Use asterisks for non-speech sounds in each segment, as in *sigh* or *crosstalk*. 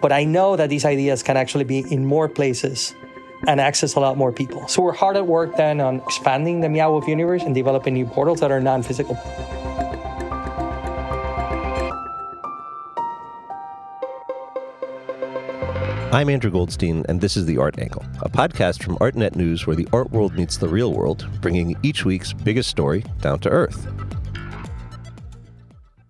But I know that these ideas can actually be in more places and access a lot more people. So we're hard at work then on expanding the Meow Wolf universe and developing new portals that are non physical. I'm Andrew Goldstein, and this is The Art Angle, a podcast from ArtNet News where the art world meets the real world, bringing each week's biggest story down to earth.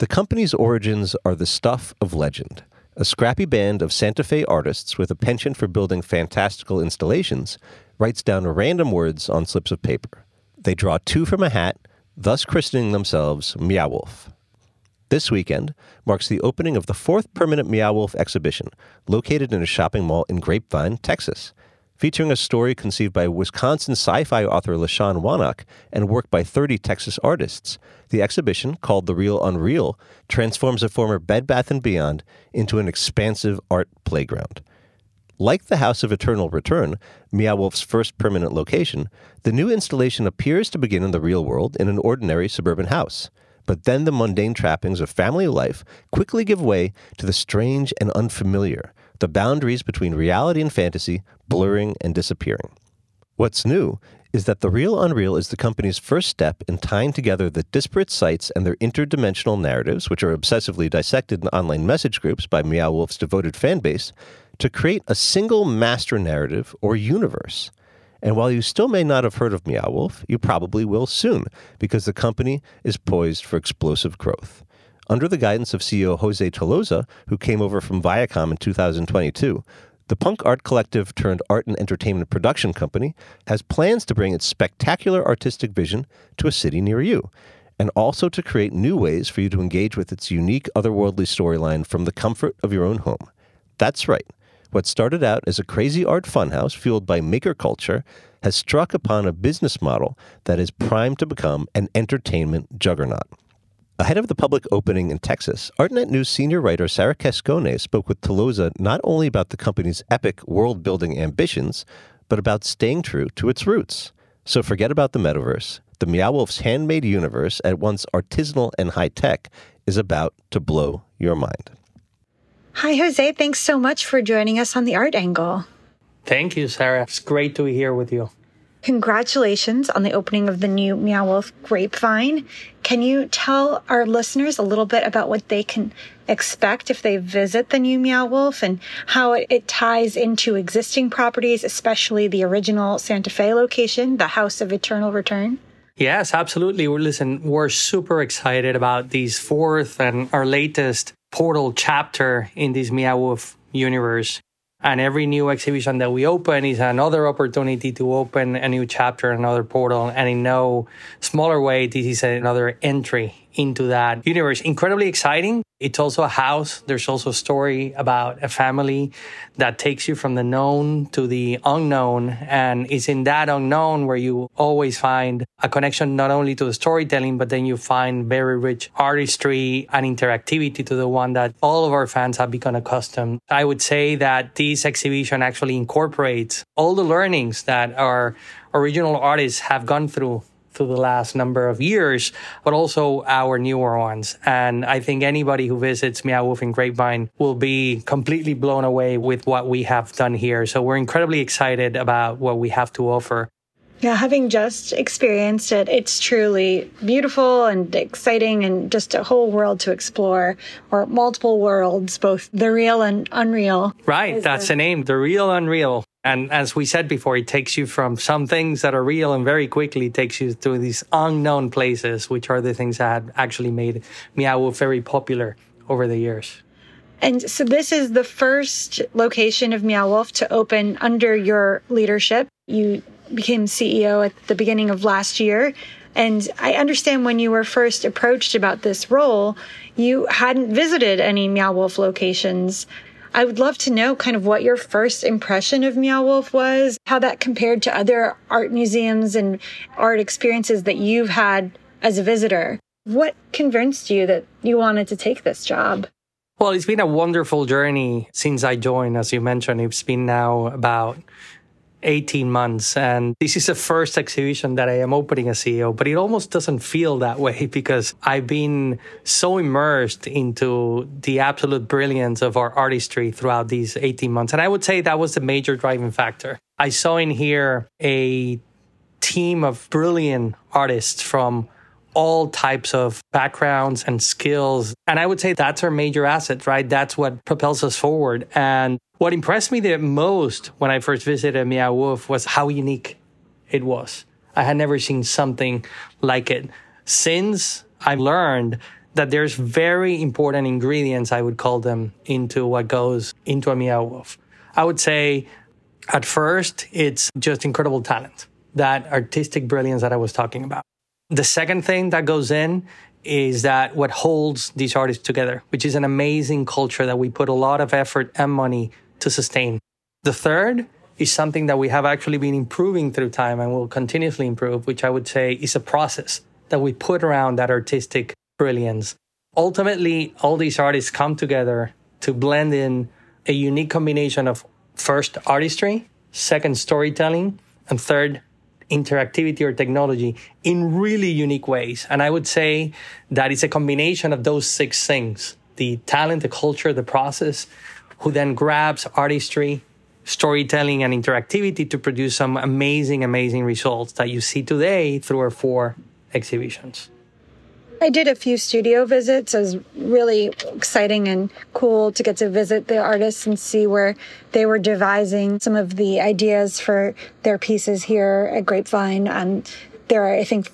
The company's origins are the stuff of legend. A scrappy band of Santa Fe artists with a penchant for building fantastical installations writes down random words on slips of paper. They draw two from a hat, thus christening themselves Meow Wolf. This weekend marks the opening of the fourth permanent Meow Wolf exhibition, located in a shopping mall in Grapevine, Texas. Featuring a story conceived by Wisconsin sci fi author LaShawn Wanak and work by 30 Texas artists, the exhibition, called The Real Unreal, transforms a former Bed Bath & Beyond into an expansive art playground. Like the House of Eternal Return, Meow first permanent location, the new installation appears to begin in the real world in an ordinary suburban house. But then the mundane trappings of family life quickly give way to the strange and unfamiliar, the boundaries between reality and fantasy blurring and disappearing. What's new is that The Real Unreal is the company's first step in tying together the disparate sites and their interdimensional narratives, which are obsessively dissected in online message groups by Meow Wolf's devoted fan base, to create a single master narrative or universe. And while you still may not have heard of Meow Wolf, you probably will soon because the company is poised for explosive growth. Under the guidance of CEO Jose Tolosa, who came over from Viacom in 2022, the punk art collective turned art and entertainment production company has plans to bring its spectacular artistic vision to a city near you, and also to create new ways for you to engage with its unique otherworldly storyline from the comfort of your own home. That's right. What started out as a crazy art funhouse fueled by maker culture has struck upon a business model that is primed to become an entertainment juggernaut. Ahead of the public opening in Texas, ArtNet News senior writer Sarah Cascone spoke with Tolosa not only about the company's epic world building ambitions, but about staying true to its roots. So forget about the metaverse. The Meow Wolf's handmade universe, at once artisanal and high tech, is about to blow your mind. Hi, Jose. Thanks so much for joining us on the Art Angle. Thank you, Sarah. It's great to be here with you. Congratulations on the opening of the new Meow Wolf Grapevine. Can you tell our listeners a little bit about what they can expect if they visit the new Meow Wolf and how it ties into existing properties, especially the original Santa Fe location, the House of Eternal Return? Yes, absolutely. Listen, we're super excited about this fourth and our latest portal chapter in this Meow Wolf universe. And every new exhibition that we open is another opportunity to open a new chapter, another portal. And in no smaller way, this is another entry into that universe. Incredibly exciting. It's also a house. There's also a story about a family that takes you from the known to the unknown. And it's in that unknown where you always find a connection not only to the storytelling, but then you find very rich artistry and interactivity to the one that all of our fans have become accustomed. I would say that this exhibition actually incorporates all the learnings that our original artists have gone through through the last number of years, but also our newer ones. And I think anybody who visits Meow Wolf in Grapevine will be completely blown away with what we have done here. So we're incredibly excited about what we have to offer. Yeah, having just experienced it, it's truly beautiful and exciting and just a whole world to explore, or multiple worlds, both the real and unreal. Right, that's the name, the real unreal. And as we said before, it takes you from some things that are real and very quickly takes you to these unknown places, which are the things that actually made Meow Wolf very popular over the years. And so this is the first location of Meow Wolf to open under your leadership. You became CEO at the beginning of last year. And I understand when you were first approached about this role, you hadn't visited any Meow Wolf locations. I would love to know kind of what your first impression of Meow Wolf was, how that compared to other art museums and art experiences that you've had as a visitor. What convinced you that you wanted to take this job? Well, it's been a wonderful journey since I joined. As you mentioned, it's been now about 18 months. And this is the first exhibition that I am opening as CEO, but it almost doesn't feel that way *laughs* because I've been so immersed into the absolute brilliance of our artistry throughout these 18 months. And I would say that was the major driving factor. I saw in here a team of brilliant artists from all types of backgrounds and skills. And I would say that's our major asset, right? That's what propels us forward. And what impressed me the most when I first visited Meow Wolf was how unique it was. I had never seen something like it. Since I learned that there's very important ingredients, I would call them, into what goes into a Meow Wolf. I would say at first, it's just incredible talent, that artistic brilliance that I was talking about. The second thing that goes in is that what holds these artists together, which is an amazing culture that we put a lot of effort and money to sustain. The third is something that we have actually been improving through time and will continuously improve, which I would say is a process that we put around that artistic brilliance. Ultimately, all these artists come together to blend in a unique combination of first artistry, second storytelling, and third interactivity or technology in really unique ways. And I would say that it's a combination of those six things the talent, the culture, the process, who then grabs artistry, storytelling, and interactivity to produce some amazing, amazing results that you see today through our four exhibitions. I did a few studio visits. It was really exciting and cool to get to visit the artists and see where they were devising some of the ideas for their pieces here at Grapevine. And there are, I think,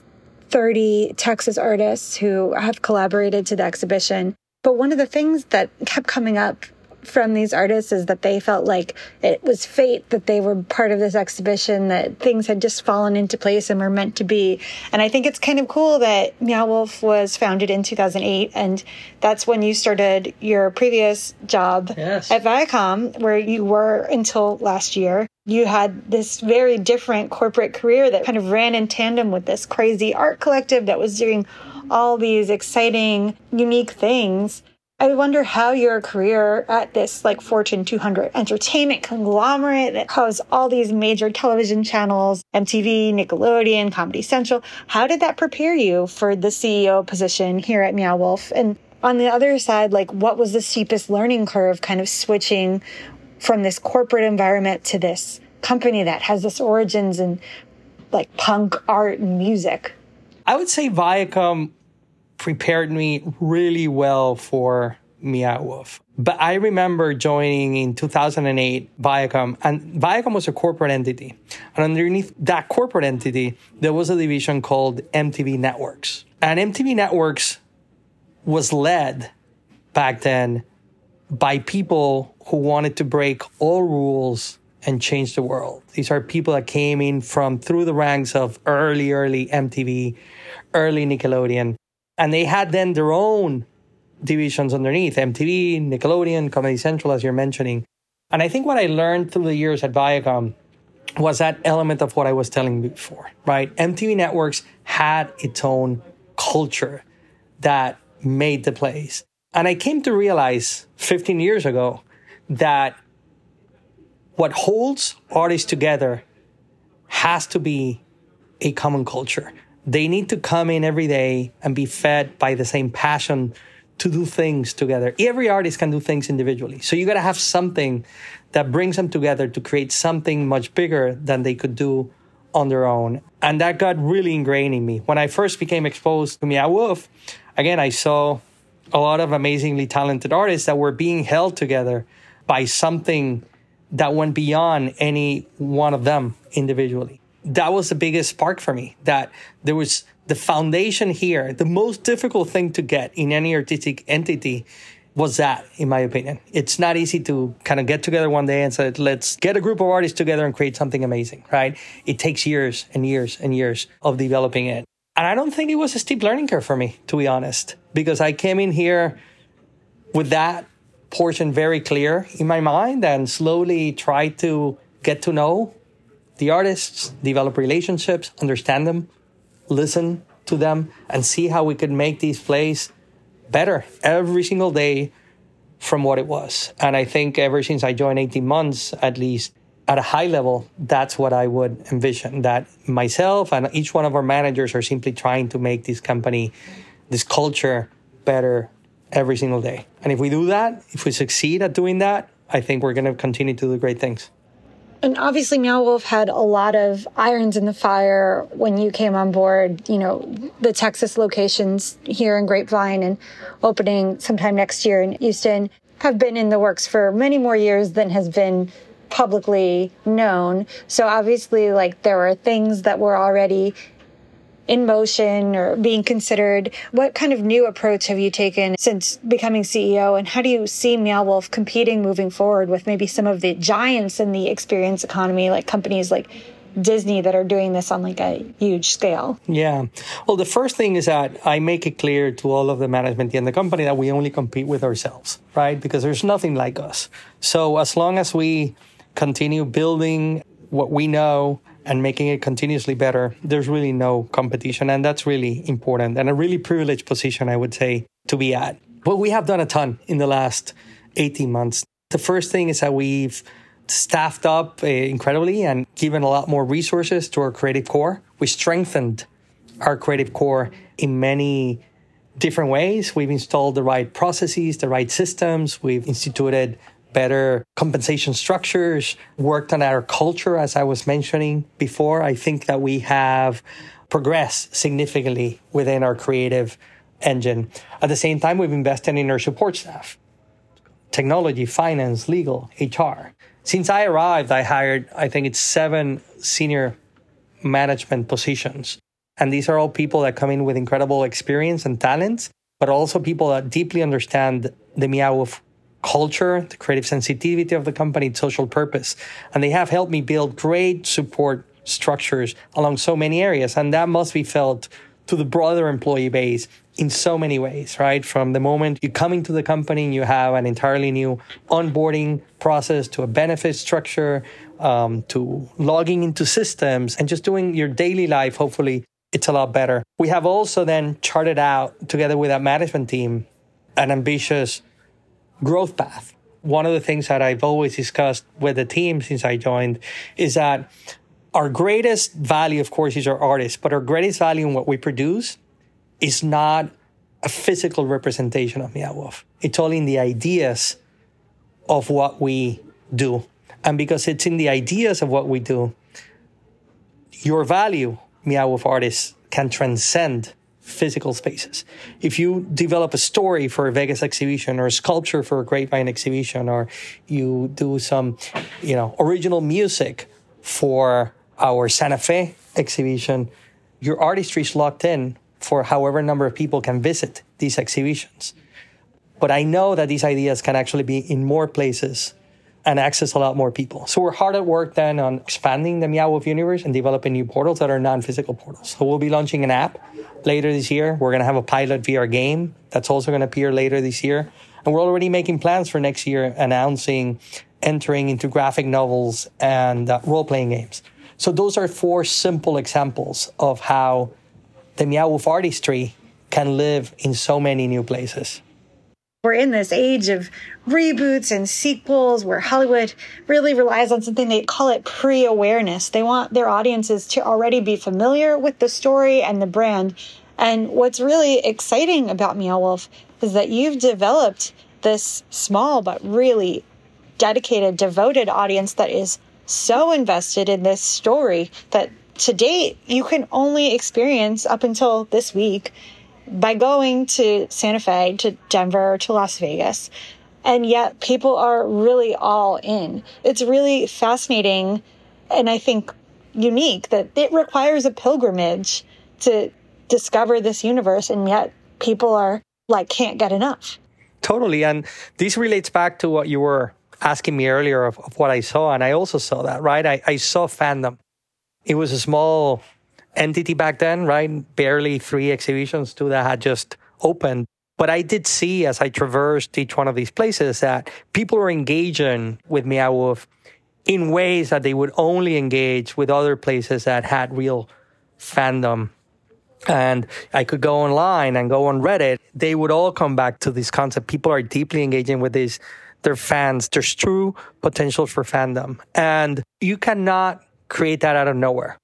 30 Texas artists who have collaborated to the exhibition. But one of the things that kept coming up from these artists is that they felt like it was fate that they were part of this exhibition, that things had just fallen into place and were meant to be. And I think it's kind of cool that Meow Wolf was founded in 2008, and that's when you started your previous job yes. at Viacom, where you were until last year. You had this very different corporate career that kind of ran in tandem with this crazy art collective that was doing all these exciting, unique things. I wonder how your career at this like Fortune 200 entertainment conglomerate that has all these major television channels, MTV, Nickelodeon, Comedy Central, how did that prepare you for the CEO position here at Meow Wolf? And on the other side, like what was the steepest learning curve kind of switching from this corporate environment to this company that has this origins in like punk art and music? I would say Viacom prepared me really well for Meow Wolf. But I remember joining in 2008 Viacom, and Viacom was a corporate entity. And underneath that corporate entity, there was a division called MTV Networks. And MTV Networks was led back then by people who wanted to break all rules and change the world. These are people that came in from through the ranks of early, early MTV, early Nickelodeon, and they had then their own divisions underneath MTV, Nickelodeon, Comedy Central, as you're mentioning. And I think what I learned through the years at Viacom was that element of what I was telling before, right? MTV Networks had its own culture that made the place. And I came to realize 15 years ago that what holds artists together has to be a common culture they need to come in every day and be fed by the same passion to do things together. Every artist can do things individually. So you got to have something that brings them together to create something much bigger than they could do on their own. And that got really ingrained in me. When I first became exposed to Meow Wolf, again, I saw a lot of amazingly talented artists that were being held together by something that went beyond any one of them individually that was the biggest spark for me that there was the foundation here. The most difficult thing to get in any artistic entity was that, in my opinion. It's not easy to kind of get together one day and say, let's get a group of artists together and create something amazing, right? It takes years and years and years of developing it. And I don't think it was a steep learning curve for me, to be honest, because I came in here with that portion very clear in my mind and slowly tried to get to know the artists, develop relationships, understand them, listen to them, and see how we could make these plays better every single day from what it was. And I think ever since I joined 18 months, at least, at a high level, that's what I would envision that myself and each one of our managers are simply trying to make this company, this culture better every single day. And if we do that, if we succeed at doing that, I think we're going to continue to do great things. And obviously, Meow Wolf had a lot of irons in the fire when you came on board. You know, the Texas locations here in Grapevine and opening sometime next year in Houston have been in the works for many more years than has been publicly known. So obviously, like there were things that were already in motion or being considered. What kind of new approach have you taken since becoming CEO? And how do you see Meow Wolf competing moving forward with maybe some of the giants in the experience economy, like companies like Disney that are doing this on like a huge scale? Yeah. Well, the first thing is that I make it clear to all of the management in the company that we only compete with ourselves, right? Because there's nothing like us. So as long as we continue building what we know and making it continuously better, there's really no competition. And that's really important and a really privileged position, I would say, to be at. But we have done a ton in the last 18 months. The first thing is that we've staffed up uh, incredibly and given a lot more resources to our creative core. We strengthened our creative core in many different ways. We've installed the right processes, the right systems. We've instituted better compensation structures, worked on our culture, as I was mentioning before. I think that we have progressed significantly within our creative engine. At the same time, we've invested in our support staff, technology, finance, legal, HR. Since I arrived, I hired, I think it's seven senior management positions. And these are all people that come in with incredible experience and talents, but also people that deeply understand the Meow Wolf culture, the creative sensitivity of the company, social purpose. And they have helped me build great support structures along so many areas. And that must be felt to the broader employee base in so many ways, right? From the moment you come into the company you have an entirely new onboarding process to a benefit structure, um, to logging into systems and just doing your daily life, hopefully it's a lot better. We have also then charted out together with our management team an ambitious growth path. One of the things that I've always discussed with the team since I joined is that our greatest value, of course, is our artists, but our greatest value in what we produce is not a physical representation of Meow It's all in the ideas of what we do. And because it's in the ideas of what we do, your value, Meow artists, can transcend physical spaces. If you develop a story for a Vegas exhibition or a sculpture for a Grapevine exhibition, or you do some, you know, original music for our Santa Fe exhibition, your artistry is locked in for however number of people can visit these exhibitions. But I know that these ideas can actually be in more places and access a lot more people. So we're hard at work then on expanding the Meow Wolf universe and developing new portals that are non-physical portals. So we'll be launching an app later this year. We're going to have a pilot VR game that's also going to appear later this year. And we're already making plans for next year, announcing entering into graphic novels and uh, role-playing games. So those are four simple examples of how the Meow Wolf artistry can live in so many new places. We're in this age of reboots and sequels where Hollywood really relies on something they call it pre awareness. They want their audiences to already be familiar with the story and the brand. And what's really exciting about Meow Wolf is that you've developed this small but really dedicated, devoted audience that is so invested in this story that to date you can only experience up until this week by going to Santa Fe, to Denver, to Las Vegas. And yet people are really all in. It's really fascinating and I think unique that it requires a pilgrimage to discover this universe. And yet people are like, can't get enough. Totally. And this relates back to what you were asking me earlier of, of what I saw. And I also saw that, right? I, I saw fandom. It was a small entity back then, right? Barely three exhibitions, two that had just opened. But I did see as I traversed each one of these places that people were engaging with Meow Wolf in ways that they would only engage with other places that had real fandom. And I could go online and go on Reddit. They would all come back to this concept. People are deeply engaging with this They're fans. There's true potential for fandom. And you cannot create that out of nowhere.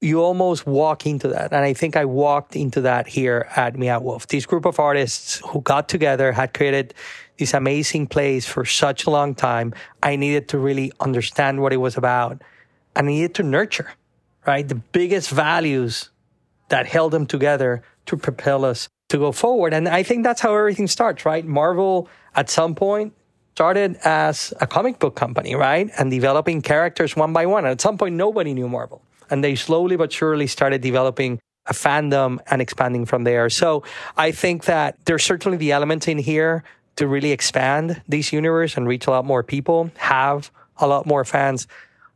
You almost walk into that. And I think I walked into that here at Meow Wolf. This group of artists who got together had created this amazing place for such a long time. I needed to really understand what it was about. I needed to nurture, right? The biggest values that held them together to propel us to go forward. And I think that's how everything starts, right? Marvel at some point started as a comic book company, right? And developing characters one by one. And at some point, nobody knew Marvel. And they slowly but surely started developing a fandom and expanding from there. So I think that there's certainly the elements in here to really expand this universe and reach a lot more people, have a lot more fans.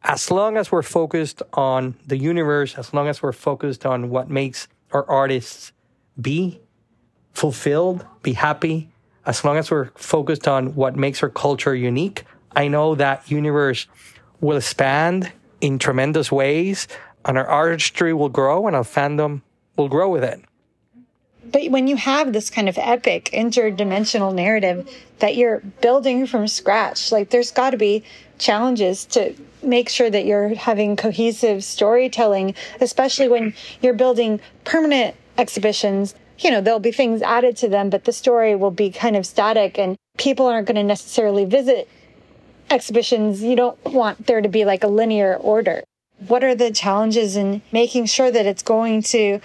As long as we're focused on the universe, as long as we're focused on what makes our artists be fulfilled, be happy, as long as we're focused on what makes our culture unique, I know that universe will expand in tremendous ways and our artistry will grow and our fandom will grow with it. But when you have this kind of epic interdimensional narrative that you're building from scratch, like there's got to be challenges to make sure that you're having cohesive storytelling, especially when you're building permanent exhibitions you know, there'll be things added to them, but the story will be kind of static and people aren't going to necessarily visit exhibitions. You don't want there to be like a linear order. What are the challenges in making sure that it's going to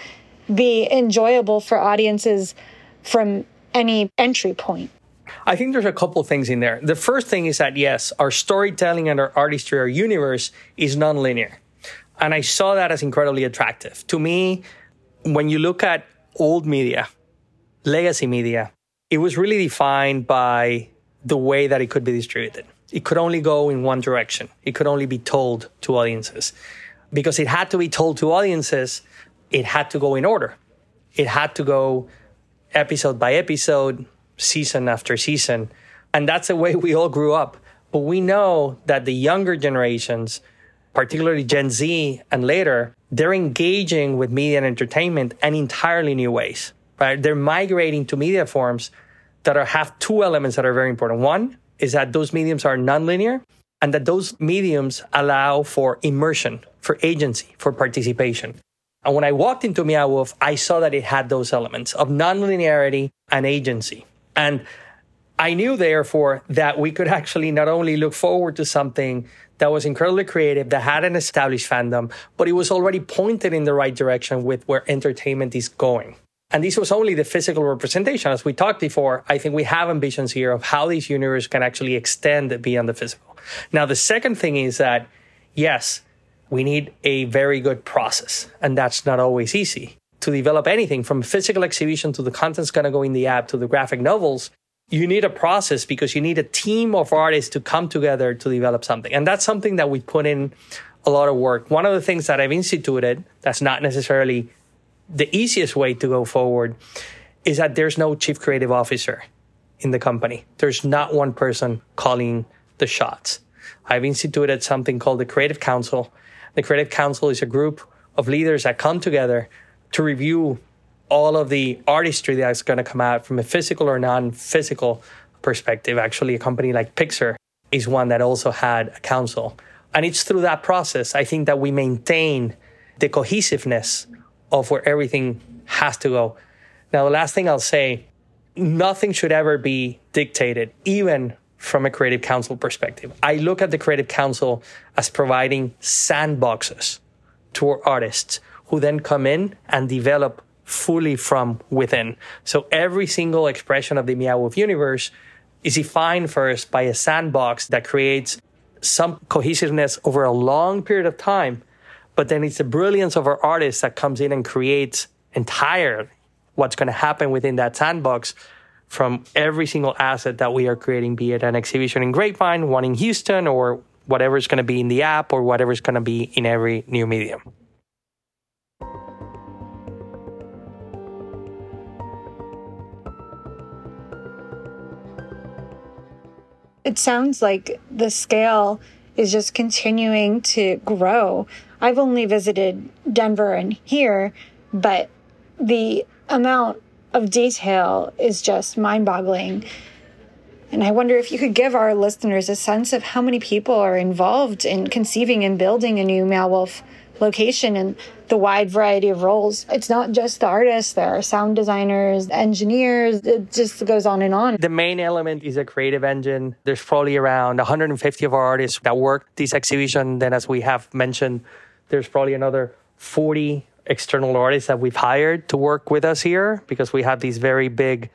be enjoyable for audiences from any entry point? I think there's a couple things in there. The first thing is that yes, our storytelling and our artistry, our universe is nonlinear. And I saw that as incredibly attractive. To me, when you look at old media, legacy media, it was really defined by the way that it could be distributed. It could only go in one direction. It could only be told to audiences. Because it had to be told to audiences, it had to go in order. It had to go episode by episode, season after season. And that's the way we all grew up. But we know that the younger generations, particularly Gen Z and later, they're engaging with media and entertainment in entirely new ways. Right? They're migrating to media forms that are, have two elements that are very important. One is that those mediums are nonlinear and that those mediums allow for immersion, for agency, for participation. And when I walked into Meow I saw that it had those elements of nonlinearity and agency. And I knew, therefore, that we could actually not only look forward to something that was incredibly creative, that had an established fandom, but it was already pointed in the right direction with where entertainment is going. And this was only the physical representation. As we talked before, I think we have ambitions here of how this universe can actually extend beyond the physical. Now, the second thing is that, yes, we need a very good process, and that's not always easy. To develop anything from physical exhibition to the content's going to go in the app to the graphic novels, you need a process because you need a team of artists to come together to develop something. And that's something that we put in a lot of work. One of the things that I've instituted that's not necessarily the easiest way to go forward is that there's no chief creative officer in the company. There's not one person calling the shots. I've instituted something called the Creative Council. The Creative Council is a group of leaders that come together to review all of the artistry that's going to come out from a physical or non physical perspective. Actually, a company like Pixar is one that also had a council. And it's through that process, I think, that we maintain the cohesiveness of where everything has to go. Now, the last thing I'll say nothing should ever be dictated, even from a creative council perspective. I look at the creative council as providing sandboxes to our artists who then come in and develop fully from within. So every single expression of the Meow Wolf universe is defined first by a sandbox that creates some cohesiveness over a long period of time. But then it's the brilliance of our artists that comes in and creates entire what's going to happen within that sandbox from every single asset that we are creating, be it an exhibition in Grapevine, one in Houston, or whatever is going to be in the app, or whatever is going to be in every new medium. it sounds like the scale is just continuing to grow. I've only visited Denver and here, but the amount of detail is just mind boggling. And I wonder if you could give our listeners a sense of how many people are involved in conceiving and building a new Meow Wolf location and the wide variety of roles. It's not just the artists, there are sound designers, engineers, it just goes on and on. The main element is a creative engine. There's probably around 150 of our artists that work this exhibition. Then, as we have mentioned, there's probably another 40 external artists that we've hired to work with us here because we have these very big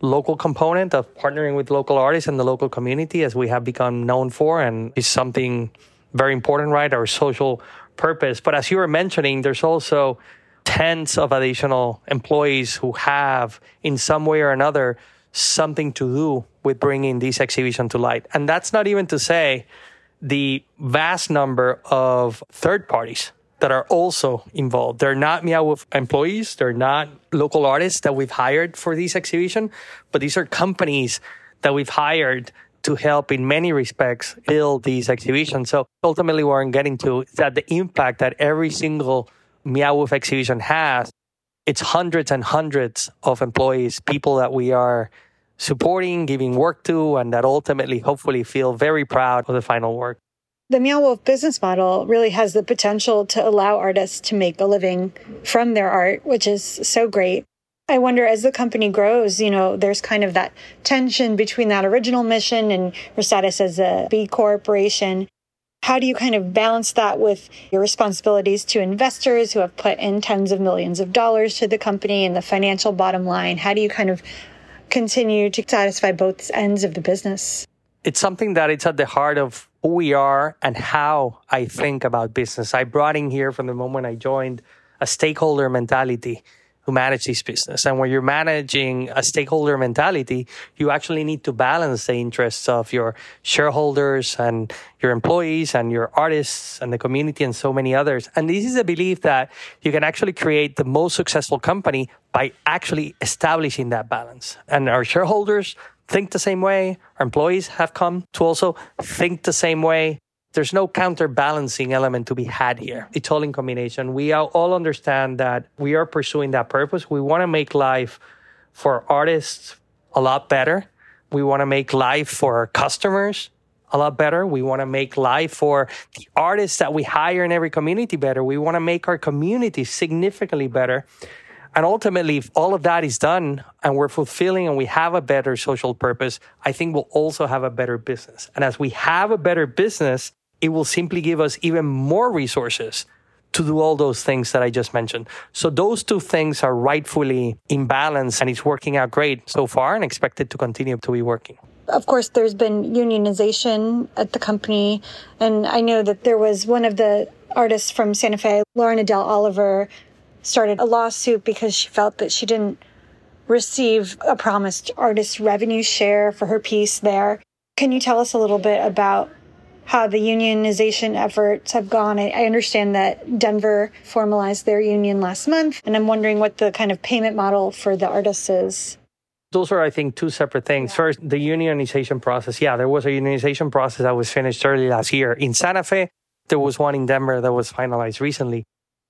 local component of partnering with local artists and the local community as we have become known for and is something very important right? Our social purpose. But as you were mentioning there's also tens of additional employees who have in some way or another something to do with bringing this exhibition to light. And that's not even to say the vast number of third parties that are also involved. They're not Meow employees. They're not local artists that we've hired for this exhibition, but these are companies that we've hired to help in many respects build these exhibitions. So ultimately what I'm getting to is that the impact that every single Meow exhibition has, it's hundreds and hundreds of employees, people that we are supporting, giving work to, and that ultimately hopefully feel very proud of the final work the Meow Wolf business model really has the potential to allow artists to make a living from their art, which is so great. I wonder as the company grows, you know, there's kind of that tension between that original mission and your status as a B corporation. How do you kind of balance that with your responsibilities to investors who have put in tens of millions of dollars to the company and the financial bottom line? How do you kind of continue to satisfy both ends of the business? It's something that it's at the heart of who we are and how I think about business. I brought in here from the moment I joined a stakeholder mentality to manage this business. And when you're managing a stakeholder mentality, you actually need to balance the interests of your shareholders and your employees and your artists and the community and so many others. And this is a belief that you can actually create the most successful company by actually establishing that balance. And our shareholders think the same way. Our employees have come to also think the same way. There's no counterbalancing element to be had here. It's all in combination. We all understand that we are pursuing that purpose. We want to make life for artists a lot better. We want to make life for our customers a lot better. We want to make life for the artists that we hire in every community better. We want to make our community significantly better. And ultimately, if all of that is done and we're fulfilling and we have a better social purpose, I think we'll also have a better business. And as we have a better business, it will simply give us even more resources to do all those things that I just mentioned. So those two things are rightfully in balance and it's working out great so far and expected to continue to be working. Of course, there's been unionization at the company. And I know that there was one of the artists from Santa Fe, Lauren Adele Oliver, started a lawsuit because she felt that she didn't receive a promised artist revenue share for her piece there. Can you tell us a little bit about how the unionization efforts have gone? I, understand that Denver formalized their union last month, and I'm wondering what the kind of payment model for the artists is. Those are, I think, two separate things. First, the unionization process. Yeah, there was a unionization process that was finished early last year. In Santa Fe, there was one in Denver that was finalized recently.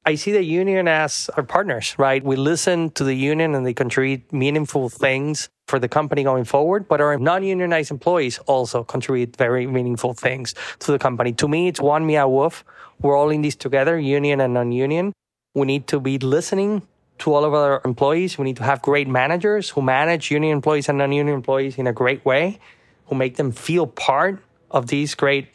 I see the union as our partners, right? We listen to the union and they contribute meaningful things for the company going forward, but our non-unionized employees also contribute very meaningful things to the company. To me, it's one Meow Wolf. We're all in this together, union and non-union. We need to be listening to all of our employees. We need to have great managers who manage union employees and non-union employees in a great way, who make them feel part of this great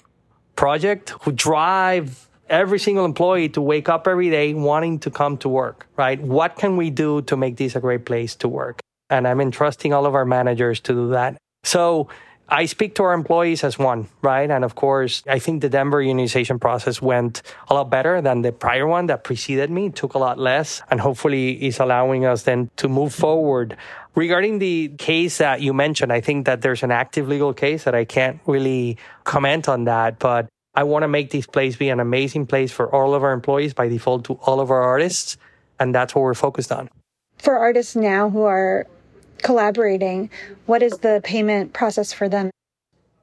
project, who drive every single employee to wake up every day wanting to come to work, right? What can we do to make this a great place to work? And I'm entrusting all of our managers to do that. So I speak to our employees as one, right? And of course, I think the Denver unionization process went a lot better than the prior one that preceded me. It took a lot less and hopefully is allowing us then to move forward. Regarding the case that you mentioned, I think that there's an active legal case that I can't really comment on that, but I want to make this place be an amazing place for all of our employees by default to all of our artists. And that's what we're focused on. For artists now who are collaborating, what is the payment process for them?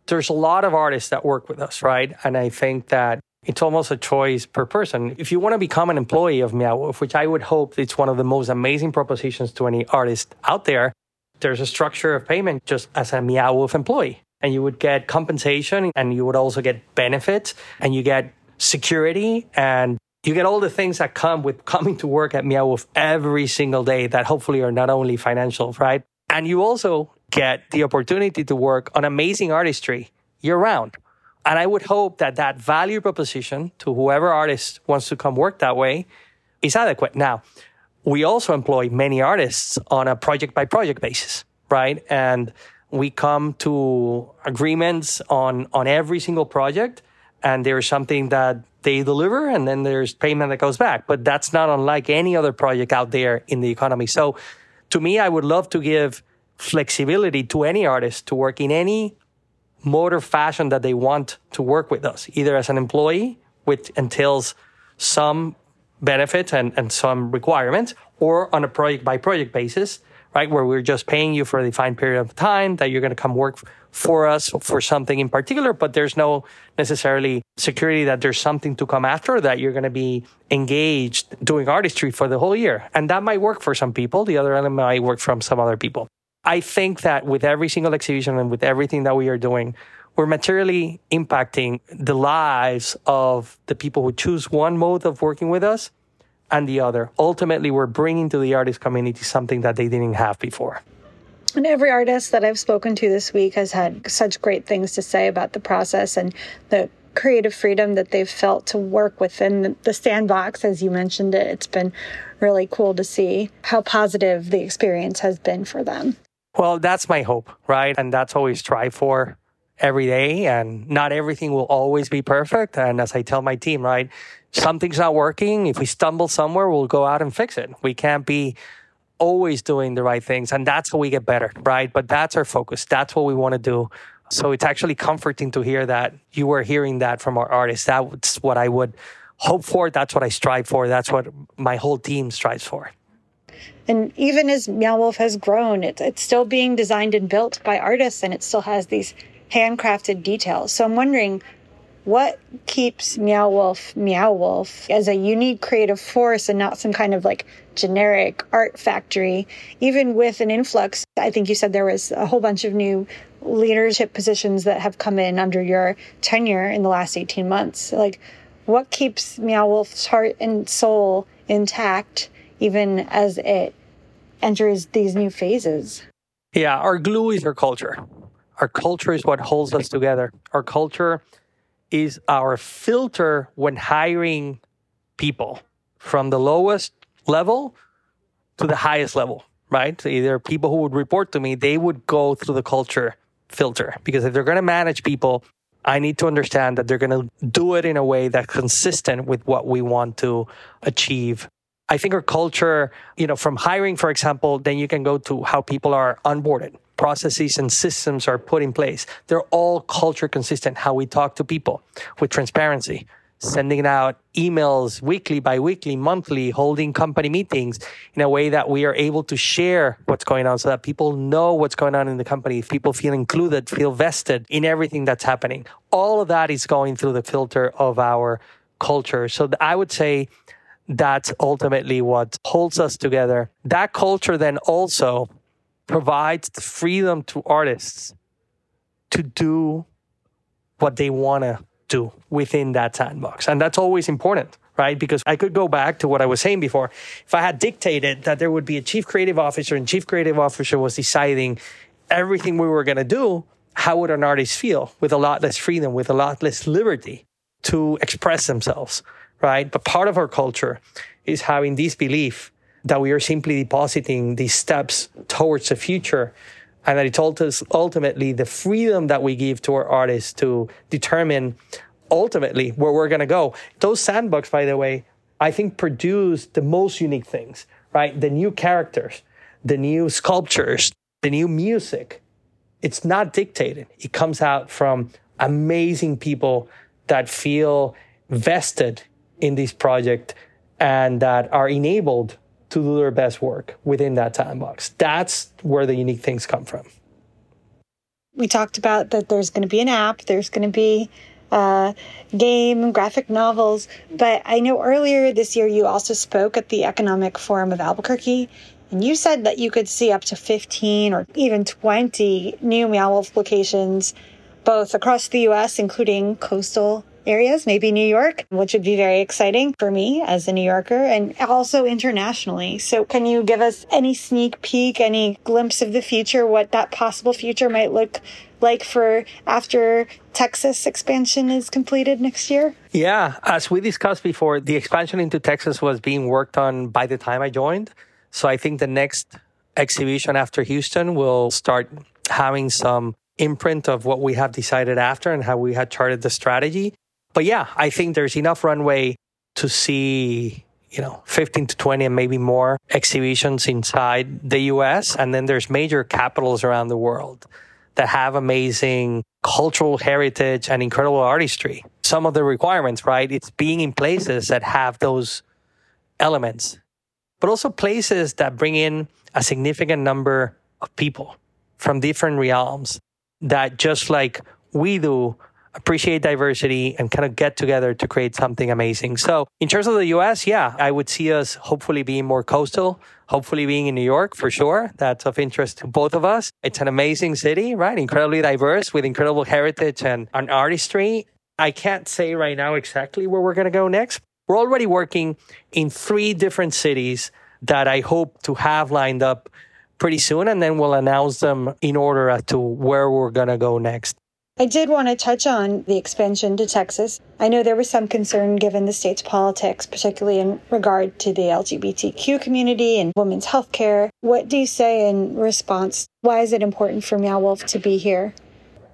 There's a lot of artists that work with us, right? And I think that it's almost a choice per person. If you want to become an employee of Meow Wolf, which I would hope it's one of the most amazing propositions to any artist out there, there's a structure of payment just as a Meow Wolf employee. And you would get compensation and you would also get benefits and you get security and you get all the things that come with *laughs* coming to work at Meow every single day that hopefully are not only financial, right? And you also get the opportunity to work on amazing artistry year round. And I would hope that that value proposition to whoever artist wants to come work that way is adequate. Now, we also employ many artists on a project by project basis, right? And we come to agreements on, on every single project and there's something that they deliver and then there's payment that goes back. But that's not unlike any other project out there in the economy. So to me, I would love to give flexibility to any artist to work in any mode or fashion that they want to work with us, either as an employee, which entails some benefit and, and some requirements, or on a project by project basis, right? Where we're just paying you for a defined period of time that you're going to come work for us for something in particular, but there's no necessarily security that there's something to come after that you're going to be engaged doing artistry for the whole year. And that might work for some people. The other element might work from some other people. I think that with every single exhibition and with everything that we are doing, we're materially impacting the lives of the people who choose one mode of working with us and the other. Ultimately, we're bringing to the artist community something that they didn't have before. And every artist that I've spoken to this week has had such great things to say about the process and the creative freedom that they've felt to work within the sandbox, as you mentioned it. It's been really cool to see how positive the experience has been for them. Well, that's my hope, right? And that's always strive for every day. And not everything will always be perfect. And as I tell my team, right? Something's not working. If we stumble somewhere, we'll go out and fix it. We can't be always doing the right things. And that's how we get better, right? But that's our focus. That's what we want to do. So it's actually comforting to hear that you were hearing that from our artists. That's what I would hope for. That's what I strive for. That's what my whole team strives for. And even as Meow Wolf has grown, it, it's still being designed and built by artists and it still has these handcrafted details. So I'm wondering what keeps Meow Wolf Meow Wolf as a unique creative force and not some kind of like generic art factory, even with an influx. I think you said there was a whole bunch of new leadership positions that have come in under your tenure in the last 18 months. Like, what keeps Meow Wolf's heart and soul intact even as it enters these new phases? Yeah, our glue is our culture. Our culture is what holds us together. Our culture is our filter when hiring people from the lowest level to the highest level, right? So either people who would report to me, they would go through the culture filter because if they're going to manage people, I need to understand that they're going to do it in a way that's consistent with what we want to achieve. I think our culture, you know, from hiring, for example, then you can go to how people are onboarded processes and systems are put in place. They're all culture consistent, how we talk to people with transparency, sending out emails weekly, bi-weekly, monthly, holding company meetings in a way that we are able to share what's going on so that people know what's going on in the company. People feel included, feel vested in everything that's happening. All of that is going through the filter of our culture. So I would say that's ultimately what holds us together. That culture then also provides the freedom to artists to do what they want to do within that sandbox. And that's always important, right? Because I could go back to what I was saying before. If I had dictated that there would be a chief creative officer and chief creative officer was deciding everything we were going to do, how would an artist feel with a lot less freedom, with a lot less liberty to express themselves, right? But part of our culture is having this belief that we are simply depositing these steps towards the future and that it told us ultimately the freedom that we give to our artists to determine ultimately where we're going to go. Those sandbox, by the way, I think produce the most unique things, right? The new characters, the new sculptures, the new music. It's not dictated. It comes out from amazing people that feel vested in this project and that are enabled to do their best work within that time box. That's where the unique things come from. We talked about that there's going to be an app, there's going to be a game, graphic novels, but I know earlier this year you also spoke at the Economic Forum of Albuquerque And you said that you could see up to 15 or even 20 new Meow Wolf locations, both across the US, including coastal areas, maybe New York, which would be very exciting for me as a New Yorker and also internationally. So can you give us any sneak peek, any glimpse of the future, what that possible future might look like for after Texas expansion is completed next year? Yeah, as we discussed before, the expansion into Texas was being worked on by the time I joined. So I think the next exhibition after Houston will start having some imprint of what we have decided after and how we had charted the strategy. But yeah, I think there's enough runway to see, you know, 15 to 20 and maybe more exhibitions inside the US. And then there's major capitals around the world that have amazing cultural heritage and incredible artistry. Some of the requirements, right? It's being in places that have those elements, but also places that bring in a significant number of people from different realms that just like we do appreciate diversity and kind of get together to create something amazing. So, in terms of the US, yeah, I would see us hopefully being more coastal, hopefully being in New York for sure. That's of interest to both of us. It's an amazing city, right? Incredibly diverse with incredible heritage and, and artistry. I can't say right now exactly where we're going to go next. We're already working in three different cities that I hope to have lined up pretty soon, and then we'll announce them in order as to where we're going to go next. I did want to touch on the expansion to Texas. I know there was some concern given the state's politics, particularly in regard to the LGBTQ community and women's health care. What do you say in response? Why is it important for Meow Wolf to be here?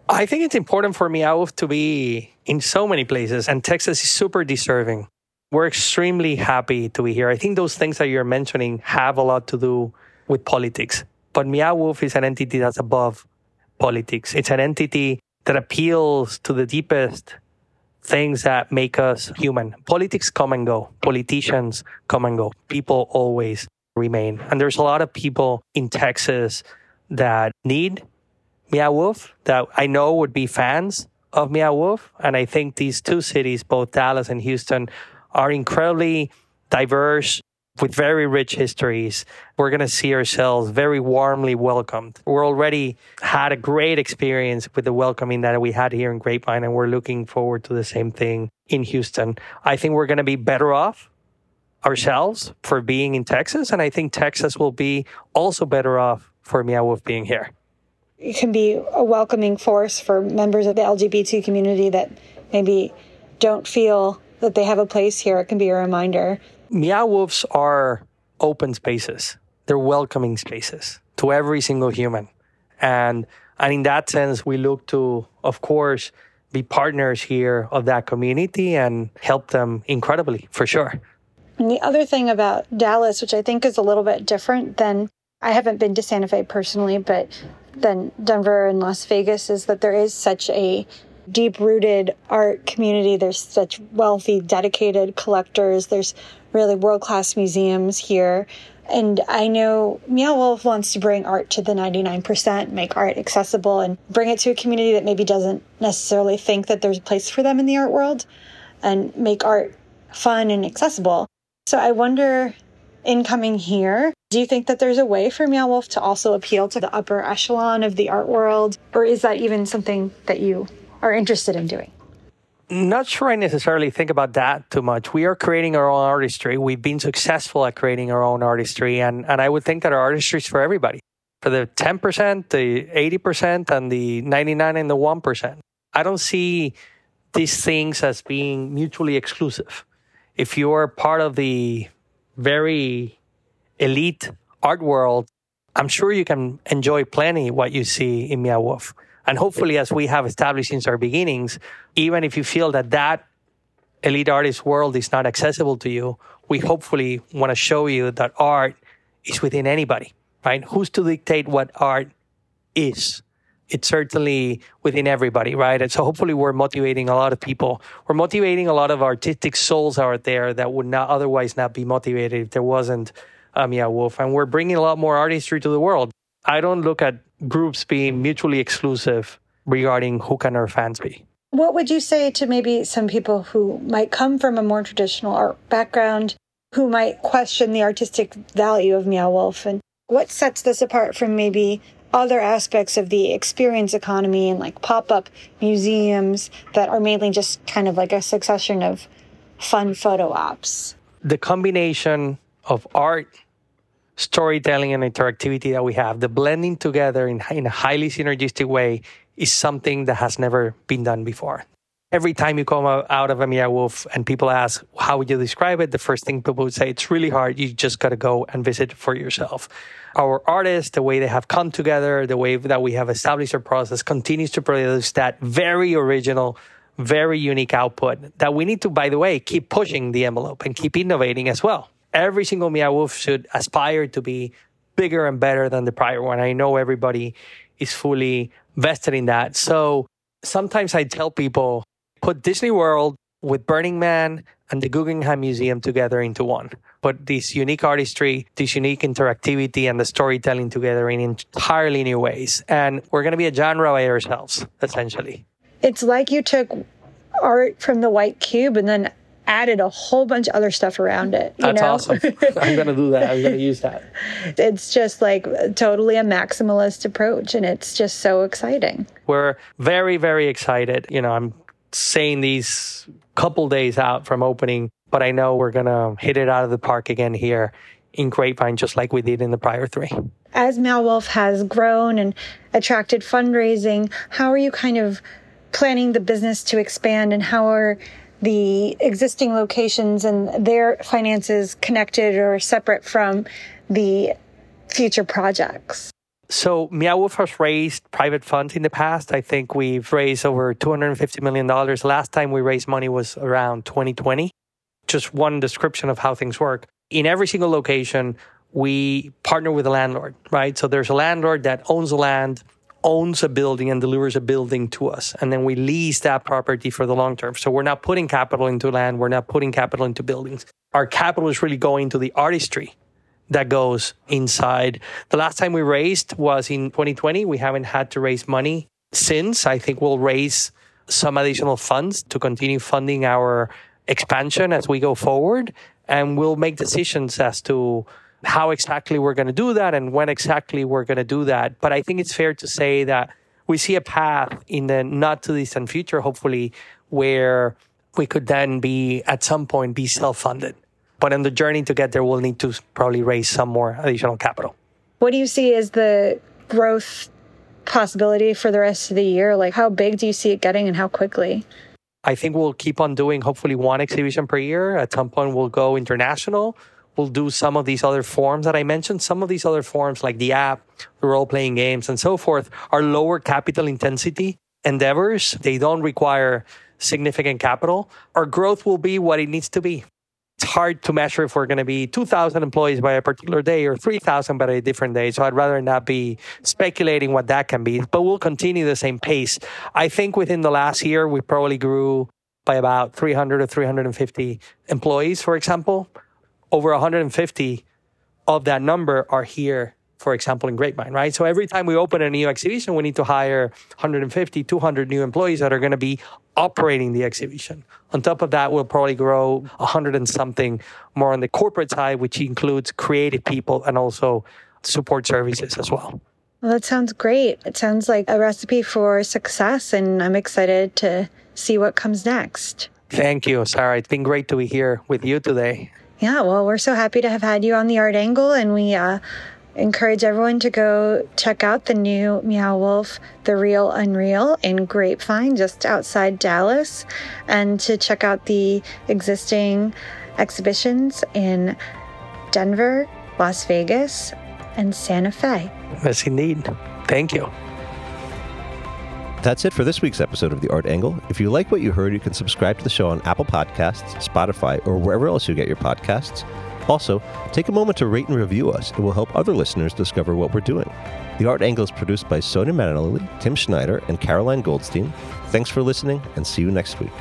I think it's important for Meow Wolf to be in so many places, and Texas is super deserving. We're extremely happy to be here. I think those things that you're mentioning have a lot to do with politics, but Meow Wolf is an entity that's above politics. It's an entity that appeals to the deepest things that make us human. Politics come and go. Politicians come and go. People always remain. And there's a lot of people in Texas that need Meow Wolf that I know would be fans of Meow Wolf. And I think these two cities, both Dallas and Houston, are incredibly diverse with very rich histories. We're going to see ourselves very warmly welcomed. We're already had a great experience with the welcoming that we had here in Grapevine, and we're looking forward to the same thing in Houston. I think we're going to be better off ourselves for being in Texas, and I think Texas will be also better off for Meow being here. It can be a welcoming force for members of the LGBT community that maybe don't feel that they have a place here. It can be a reminder Meow Wolves are open spaces. They're welcoming spaces to every single human. And and in that sense, we look to, of course, be partners here of that community and help them incredibly, for sure. And the other thing about Dallas, which I think is a little bit different than I haven't been to Santa Fe personally, but than Denver and Las Vegas, is that there is such a deep rooted art community. There's such wealthy, dedicated collectors. There's really world class museums here. And I know Meow Wolf wants to bring art to the 99%, make art accessible, and bring it to a community that maybe doesn't necessarily think that there's a place for them in the art world, and make art fun and accessible. So I wonder, in coming here, do you think that there's a way for Meow Wolf to also appeal to the upper echelon of the art world? Or is that even something that you are interested in doing? Not sure I necessarily think about that too much. We are creating our own artistry. We've been successful at creating our own artistry, and, and I would think that our artistry is for everybody for the 10%, the 80%, and the 99 and the 1%. I don't see these things as being mutually exclusive. If you're part of the very elite art world, I'm sure you can enjoy plenty what you see in Meow Wolf. And hopefully, as we have established since our beginnings, even if you feel that that elite artist world is not accessible to you, we hopefully want to show you that art is within anybody, right? Who's to dictate what art is? It's certainly within everybody, right? And so hopefully we're motivating a lot of people. We're motivating a lot of artistic souls out there that would not otherwise not be motivated if there wasn't um, yeah, Wolf. And we're bringing a lot more artistry to the world. I don't look at groups being mutually exclusive regarding who can our fans be. What would you say to maybe some people who might come from a more traditional art background, who might question the artistic value of Meow Wolf? And What sets this apart from maybe other aspects of the experience economy and like pop up museums that are mainly just kind of like a succession of fun photo ops? The combination of art, storytelling, and interactivity that we have, the blending together in, in a highly synergistic way, is something that has never been done before. Every time you come out of a Meow Wolf and people ask, how would you describe it? The first thing people would say, it's really hard. You just got to go and visit for yourself. Our artists, the way they have come together, the way that we have established our process continues to produce that very original, very unique output that we need to, by the way, keep pushing the envelope and keep innovating as well. Every single Meow Wolf should aspire to be bigger and better than the prior one. I know everybody is fully vested in that. So sometimes I tell people put Disney World with Burning Man and the Guggenheim Museum together into one. Put this unique artistry, this unique interactivity, and the storytelling together in entirely new ways. And we're going to be a genre by ourselves, essentially. It's like you took art from the white cube and then added a whole bunch of other stuff around it. That's know? awesome. *laughs* I'm going to do that. I'm going to use that. It's just like totally a maximalist approach, and it's just so exciting. We're very, very excited. You know, I'm saying these couple days out from opening, but I know we're going to hit it out of the park again here in Grapevine, just like we did in the prior three. As Meow Wolf has grown and attracted fundraising, how are you kind of planning the business to expand and how are the existing locations and their finances connected or separate from the future projects? So Meow Wolf has raised private funds in the past. I think we've raised over $250 million. Last time we raised money was around 2020. Just one description of how things work. In every single location, we partner with a landlord, right? So there's a landlord that owns the land, owns a building and delivers a building to us. And then we lease that property for the long term. So we're not putting capital into land. We're not putting capital into buildings. Our capital is really going to the artistry that goes inside. The last time we raised was in 2020. We haven't had to raise money since. I think we'll raise some additional funds to continue funding our expansion as we go forward. And we'll make decisions as to how exactly we're going to do that and when exactly we're going to do that. But I think it's fair to say that we see a path in the not too distant future, hopefully, where we could then be at some point be self funded. But in the journey to get there, we'll need to probably raise some more additional capital. What do you see as the growth possibility for the rest of the year? Like, how big do you see it getting and how quickly? I think we'll keep on doing hopefully one exhibition per year. At some point, we'll go international. We'll do some of these other forms that I mentioned. Some of these other forms, like the app, the role playing games, and so forth, are lower capital intensity endeavors. They don't require significant capital. Our growth will be what it needs to be it's hard to measure if we're going to be 2,000 employees by a particular day or 3,000 by a different day. So I'd rather not be speculating what that can be, but we'll continue the same pace. I think within the last year, we probably grew by about 300 or 350 employees, for example. Over 150 of that number are here for example, in Grapevine, right? So every time we open a new exhibition, we need to hire 150, 200 new employees that are going to be operating the exhibition. On top of that, we'll probably grow 100 and something more on the corporate side, which includes creative people and also support services as well. Well, that sounds great. It sounds like a recipe for success, and I'm excited to see what comes next. Thank you, Sarah. It's been great to be here with you today. Yeah, well, we're so happy to have had you on the Art Angle, and we uh, encourage everyone to go check out the new Meow Wolf, The Real Unreal in Grapevine, just outside Dallas, and to check out the existing exhibitions in Denver, Las Vegas, and Santa Fe. Yes, indeed. Thank you. That's it for this week's episode of The Art Angle. If you like what you heard, you can subscribe to the show on Apple Podcasts, Spotify, or wherever else you get your podcasts. Also, take a moment to rate and review us. It will help other listeners discover what we're doing. The Art Angle is produced by Sonia Manalili, Tim Schneider, and Caroline Goldstein. Thanks for listening, and see you next week.